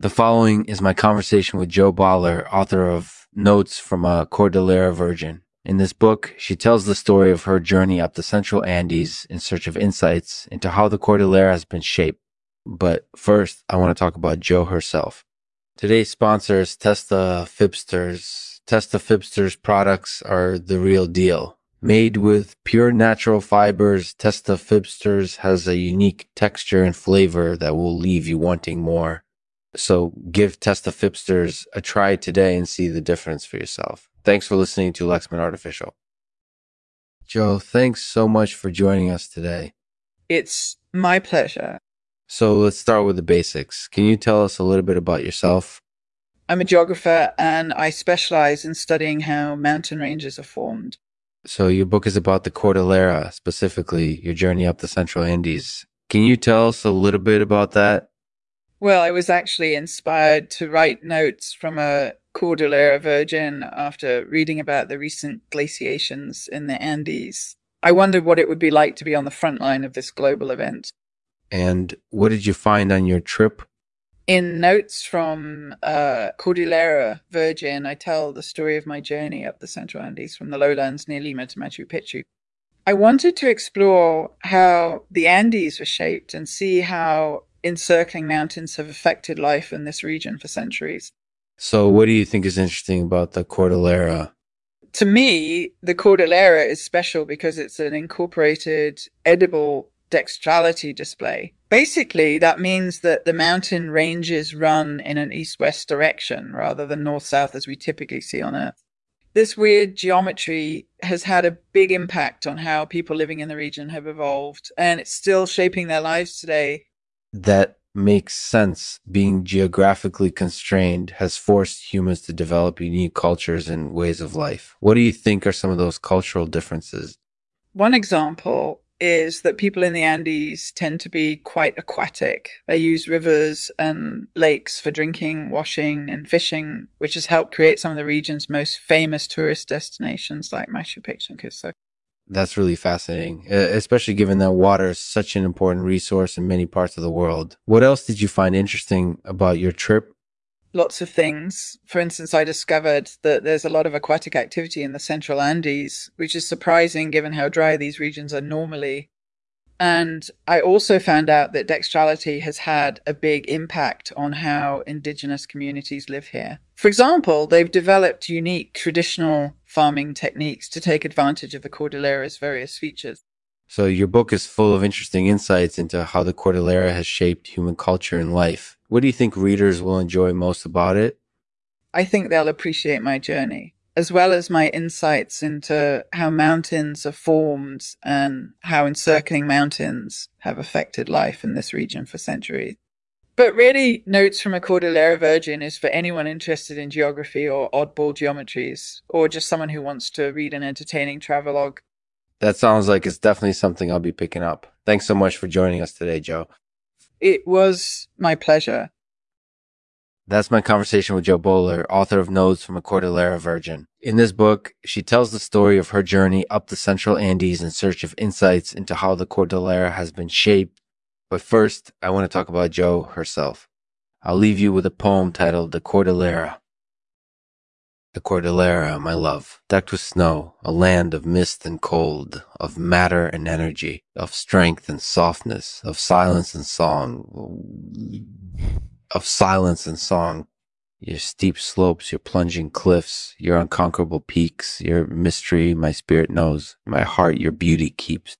The following is my conversation with Jo Boaler, author of Notes from a Cordillera Virgin. In this book, she tells the story of her journey up the central Andes in search of insights into how the Cordillera has been shaped. But first, I want to talk about Jo herself. Today's sponsor is Testa Fibsters. Testa Fibsters products are the real deal. Made with pure natural fibers, Testa Fibsters has a unique texture and flavor that will leave you wanting more. So give Testa Fibsters a try today and see the difference for yourself. Thanks for listening to Lexman Artificial. Jo, thanks so much for joining us today. It's my pleasure. So let's start with the basics. Can you tell us a little bit about yourself? I'm a geographer and I specialize in studying how mountain ranges are formed. So your book is about the Cordillera, specifically your journey up the Central Andes. Can you tell us a little bit about that? Well, I was actually inspired to write notes from a Cordillera Virgin after reading about the recent glaciations in the Andes. I wondered what it would be like to be on the front line of this global event. And what did you find on your trip? In notes from uh, Cordillera Virgin, I tell the story of my journey up the Central Andes from the lowlands near Lima to Machu Picchu. I wanted to explore how the Andes were shaped and see how encircling mountains have affected life in this region for centuries. So, what do you think is interesting about the Cordillera? To me, the Cordillera is special because it's an incorporated edible dextrality display. Basically, that means that the mountain ranges run in an east west direction rather than north south as we typically see on Earth. This weird geometry has had a big impact on how people living in the region have evolved, and it's still shaping their lives today. That makes sense. Being geographically constrained has forced humans to develop unique cultures and ways of life. What do you think are some of those cultural differences? One example is that people in the Andes tend to be quite aquatic. They use rivers and lakes for drinking, washing, and fishing, which has helped create some of the region's most famous tourist destinations like Machu Picchu and Cusco. That's really fascinating, especially given that water is such an important resource in many parts of the world. What else did you find interesting about your trip? lots of things. For instance, I discovered that there's a lot of aquatic activity in the central Andes, which is surprising given how dry these regions are normally. And I also found out that dextrality has had a big impact on how indigenous communities live here. For example, they've developed unique traditional farming techniques to take advantage of the Cordillera's various features. So, your book is full of interesting insights into how the Cordillera has shaped human culture and life. What do you think readers will enjoy most about it? I think they'll appreciate my journey, as well as my insights into how mountains are formed and how encircling mountains have affected life in this region for centuries. But really, Notes from a Cordillera Virgin is for anyone interested in geography or oddball geometries, or just someone who wants to read an entertaining travelogue. That sounds like it's definitely something I'll be picking up. Thanks so much for joining us today, Jo. It was my pleasure. That's my conversation with Jo Boaler, author of Notes from a Cordillera Virgin. In this book, she tells the story of her journey up the central Andes in search of insights into how the Cordillera has been shaped. But first, I want to talk about Jo herself. I'll leave you with a poem titled The Cordillera. The Cordillera, my love, decked with snow, a land of mist and cold, of matter and energy, of strength and softness, of silence and song, of silence and song. Your steep slopes, your plunging cliffs, your unconquerable peaks, your mystery my spirit knows, my heart your beauty keeps.